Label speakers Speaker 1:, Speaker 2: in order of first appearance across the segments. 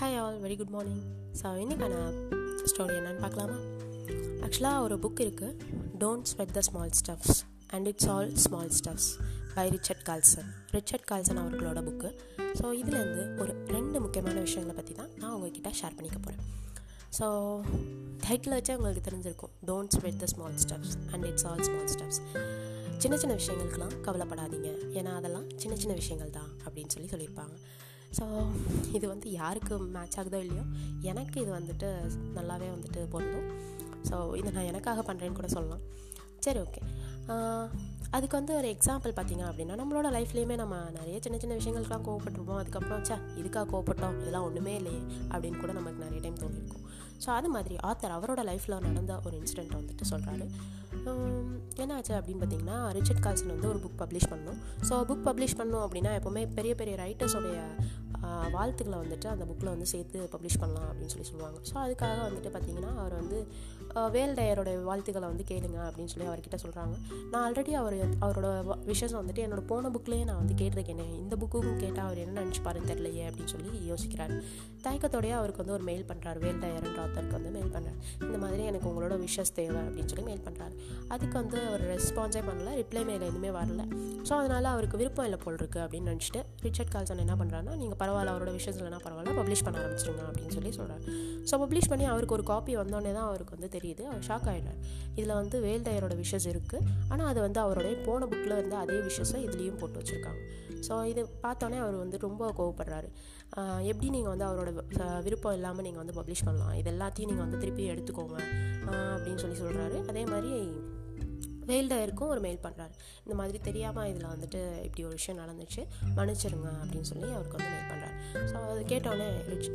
Speaker 1: Hi all very good morning so இன்றைக்கான story என்னன்னு பார்க்கலாமா? ஆக்சுவலாக ஒரு புக் இருக்குது don't sweat the small stuffs and it's all small stuffs by Richard Carlson Richard Carlson அவர்களோட book so இதுலேருந்து ஒரு ரெண்டு முக்கியமான விஷயங்களை பற்றி தான் நான் உங்ககிட்ட ஷேர் பண்ணிக்க போகிறேன் ஸோ டைட்டில் வச்சே உங்களுக்கு தெரிஞ்சிருக்கும். Don't sweat the small stuffs and it's all small stuffs சின்ன சின்ன விஷயங்களுக்கெல்லாம் கவலைப்படாதீங்க. ஏன்னா அதெல்லாம் சின்ன சின்ன விஷயங்கள் தான் அப்படின்னு சொல்லி சொல்லியிருப்பாங்க. ஸோ இது வந்து யாருக்கு மேட்ச் ஆகுதோ இல்லையோ எனக்கு இது வந்துட்டு நல்லாவே வந்துட்டு பொருந்தும். ஸோ இதை நான் எனக்காக பண்ணுறேன்னு கூட சொல்லலாம். சரி ஓகே அதுக்கு வந்து ஒரு எக்ஸாம்பிள் பார்த்தீங்க அப்படின்னா நம்மளோட லைஃப்லேயுமே நம்ம நிறைய சின்ன சின்ன விஷயங்களுக்குலாம் கோவப்பட்டுருப்போம். அதுக்கப்புறம் சே இதுக்காக கோவப்பட்டோம்? இதெல்லாம் ஒன்றுமே இல்லையே அப்படின்னு கூட நமக்கு நிறைய டைம் தோணியிருக்கும். ஸோ அது மாதிரி ஆத்தர் அவரோட லைஃப்பில் நடந்த ஒரு இன்சிடெண்ட் வந்துட்டு சொல்கிறாரு என்னாச்சு அப்படின்னு பார்த்தீங்கன்னா ரிச்சர்ட் கால்சன் வந்து ஒரு புக் பப்ளிஷ் பண்ணணும் ஸோ புக் பப்ளிஷ் பண்ணோம் அப்படின்னா எப்போவுமே பெரிய பெரிய ரைட்டர்ஸோடைய வாழ்த்துக்களை வந்துட்டு அந்த புக்கில் வந்து சேர்த்து பப்ளிஷ் பண்ணலாம் அப்படின்னு சொல்லி சொல்லுவாங்க. ஸோ அதுக்காக வந்துட்டு பார்த்தீங்கன்னா அவர் வந்து வேல்டையரோட வாழ்த்துக்களை வந்து கேளுங்க அப்படின்னு சொல்லி அவர்கிட்ட சொல்கிறாங்க நான் ஆல்ரெடி அவர் அவரோட விஷயம் வந்துட்டு என்னோட போன புக்லேயே நான் வந்து கேட்டிருக்கேனே. இந்த புக்கும் கேட்டால் அவர் என்ன நினச்சிப்பாருன்னு தெரியலையே அப்படின்னு சொல்லி யோசிக்கிறார். தயக்கத்தோடய அவருக்கு வந்து ஒரு மெயில் பண்ணுறாரு வேல்டையர்ன்ற ஆத்தருக்கு வந்து மெயில் பண்ணுறார் இந்த மாதிரி எனக்கு உங்களோட விஷஸ் தேவை அப்படின்னு சொல்லி மெயில் பண்ணுறாரு அதுக்கு வந்து அவர் ரெஸ்பான்ஸே பண்ணல. ரிப்ளை மெயில் எதுவுமே வரல. ஸோ அதனால் அவருக்கு விருப்பம் இல்லை போல் இருக்குது அப்படின்னு நினச்சிட்டு ரிச்சர்ட் கால்சன் என்ன பண்ணுறாருன்னா நீங்கள் பரவாயில்ல அவரோட விஷயம் இல்லைனா பரவாயில்ல பப்ளிஷ் பண்ண ஆரம்பிச்சிருங்க அப்படின்னு சொல்லி சொல்கிறார் ஸோ பப்ளிஷ் பண்ணி அவருக்கு ஒரு காப்பி வந்தோடனே தான் அவருக்கு வந்து தெரியுது. அவர் ஷாக் ஆகிடுறார் இதில் வந்து வேல் டயரோட விஷஸ் இருக்குது ஆனால் அது வந்து அவருடைய போன புக்கில் இருந்து அதே விஷஸை இதுலேயும் போட்டு வச்சுருக்காங்க. ஸோ இது பார்த்தோன்னே அவர் வந்து ரொம்ப கோவப்படுறாரு. எப்படி நீங்கள் வந்து அவரோட விருப்பம் இல்லாமல் நீங்கள் வந்து பப்ளிஷ் பண்ணலாம்? இது எல்லாத்தையும் நீங்கள் வந்து திருப்பி எடுத்துக்கோங்க. அப்படின்னு சொல்லி சொல்கிறாரு அதே மாதிரி வெயில்டயருக்கும் ஒரு மெயில் பண்ணுறாரு இந்த மாதிரி தெரியாமல் இதில் வந்துட்டு இப்படி ஒரு விஷயம் நடந்துச்சு மன்னிச்சிருங்க அப்படின்னு சொல்லி அவருக்கு வந்து மெயில் பண்ணுறாரு ஸோ அது கேட்டோடனே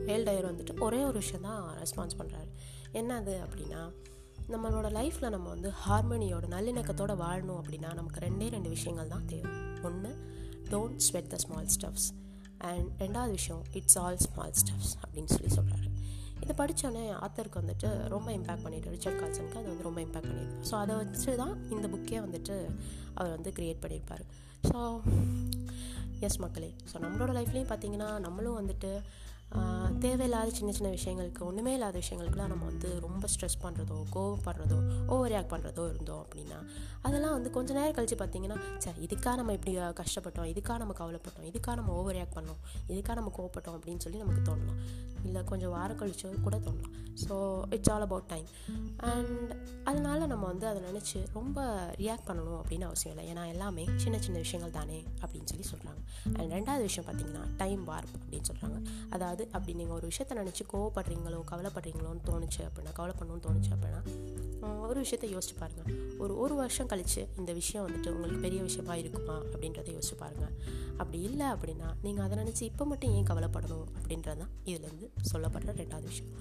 Speaker 1: வெயில்டயர் வந்துட்டு ஒரே ஒரு விஷயம் தான் ரெஸ்பான்ஸ் பண்ணுறாரு என்னது அப்படின்னா நம்மளோட லைஃப்பில் நம்ம வந்து ஹார்மோனியோட நல்லிணக்கத்தோடு வாழணும் அப்படின்னா நமக்கு ரெண்டே ரெண்டு விஷயங்கள் தான் தேவை. ஒன்று don't sweat the small stuffs and ரெண்டாவது விஷயம் இட்ஸ் ஆல் ஸ்மால் ஸ்டப்ஸ் அப்படின்னு சொல்லி சொல்கிறாரு இதை படித்தோன்னே ஆத்தருக்கு வந்துட்டு ரொம்ப இம்பேக்ட் பண்ணிட்டு ரிச்சர்ட் கால்சனுக்கு அது வந்து ரொம்ப இம்பேக்ட் பண்ணியிருக்கு ஸோ அதை வச்சு தான் இந்த புக்கே வந்துட்டு அவர் வந்து க்ரியேட் பண்ணியிருப்பார். ஸோ எஸ் மக்களே. ஸோ நம்மளோட லைஃப்லேயும் பார்த்தீங்கன்னா நம்மளும் வந்துட்டு தேவையில்லாத சின்ன சின்ன விஷயங்களுக்கு ஒன்றுமே இல்லாத விஷயங்களுக்குலாம் நம்ம வந்து ரொம்ப ஸ்ட்ரெஸ் பண்ணுறதோ கோவப்படுறதோ ஓவர் ரியாக்ட் பண்ணுறதோ இருந்தோம் அப்படின்னா அதெல்லாம் வந்து கொஞ்சம் நேரம் கழித்து பார்த்தீங்கன்னா சரி இதுக்காக நம்ம இப்படி கஷ்டப்பட்டோம் இதுக்காக நம்ம கவலைப்பட்டோம் இதுக்காக நம்ம ஓவர் ரியாக்ட் பண்ணோம் இதுக்காக நம்ம கோவப்பட்டோம் அப்படின்னு சொல்லி நமக்கு தோணலாம். இல்லை கொஞ்சம் வாரம் கழிச்சோ கூட தோணலாம். So it's all about time and அதனால் நம்ம வந்து அதை நினச்சி ரொம்ப ரியாக்ட் பண்ணணும் அப்படின்னு அவசியம் இல்லை. ஏன்னா எல்லாமே சின்ன சின்ன விஷயங்கள் தானே அப்படின்னு சொல்லி சொல்கிறாங்க அண்ட் ரெண்டாவது விஷயம் பார்த்தீங்கன்னா டைம் வார்ப் அப்படின்னு சொல்கிறாங்க அதாவது அப்படி நீங்கள் ஒரு விஷயத்த நினச்சி கோவப்படுறீங்களோ கவலைப்படுறீங்களோன்னு தோணுச்சு அப்படின்னா கவலை பண்ணணும்னு தோணுச்சு அப்படின்னா ஒரு விஷயத்த யோசிச்சு பாருங்கள் ஒரு ஒரு வருஷம் கழித்து இந்த விஷயம் வந்துட்டு உங்களுக்கு பெரிய விஷயமா இருக்குமா அப்படின்றத யோசிச்சு பாருங்கள் அப்படி இல்லை அப்படின்னா நீங்கள் அதை நினச்சி இப்போ மட்டும் ஏன் கவலைப்படணும் அப்படின்றது தான் இதுலேருந்து சொல்லப்படுற ரெண்டாவது விஷயம்.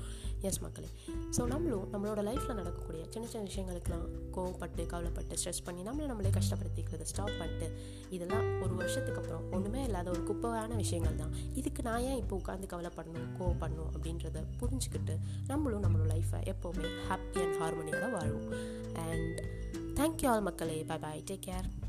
Speaker 1: எஸ் மக்களே. ஸோ நம்மளும் நம்மளோட லைஃப்பில் நடக்கக்கூடிய சின்ன சின்ன விஷயங்களுக்கெல்லாம் கோவப்பட்டு கவலைப்பட்டு ஸ்ட்ரெஸ் பண்ணி நம்மளை நம்மளே கஷ்டப்படுத்திக்கிறத ஸ்டாப் பண்ணிட்டு இதெல்லாம் ஒரு வருஷத்துக்கு அப்புறம் ஒன்றுமே இல்லாத ஒரு குப்பையான விஷயங்கள் தான். இதுக்கு நான் ஏன் இப்போ உட்காந்து கவலைப்படணும் கோவப்படணும் அப்படின்றத புரிஞ்சுக்கிட்டு நம்மளும் நம்மளோட லைஃப்பை எப்போவுமே ஹாப்பி அண்ட் ஹார்மோனியோட வாழ்வோம். அண்ட் தேங்க்யூ ஆல் மக்களே. Bye bye take care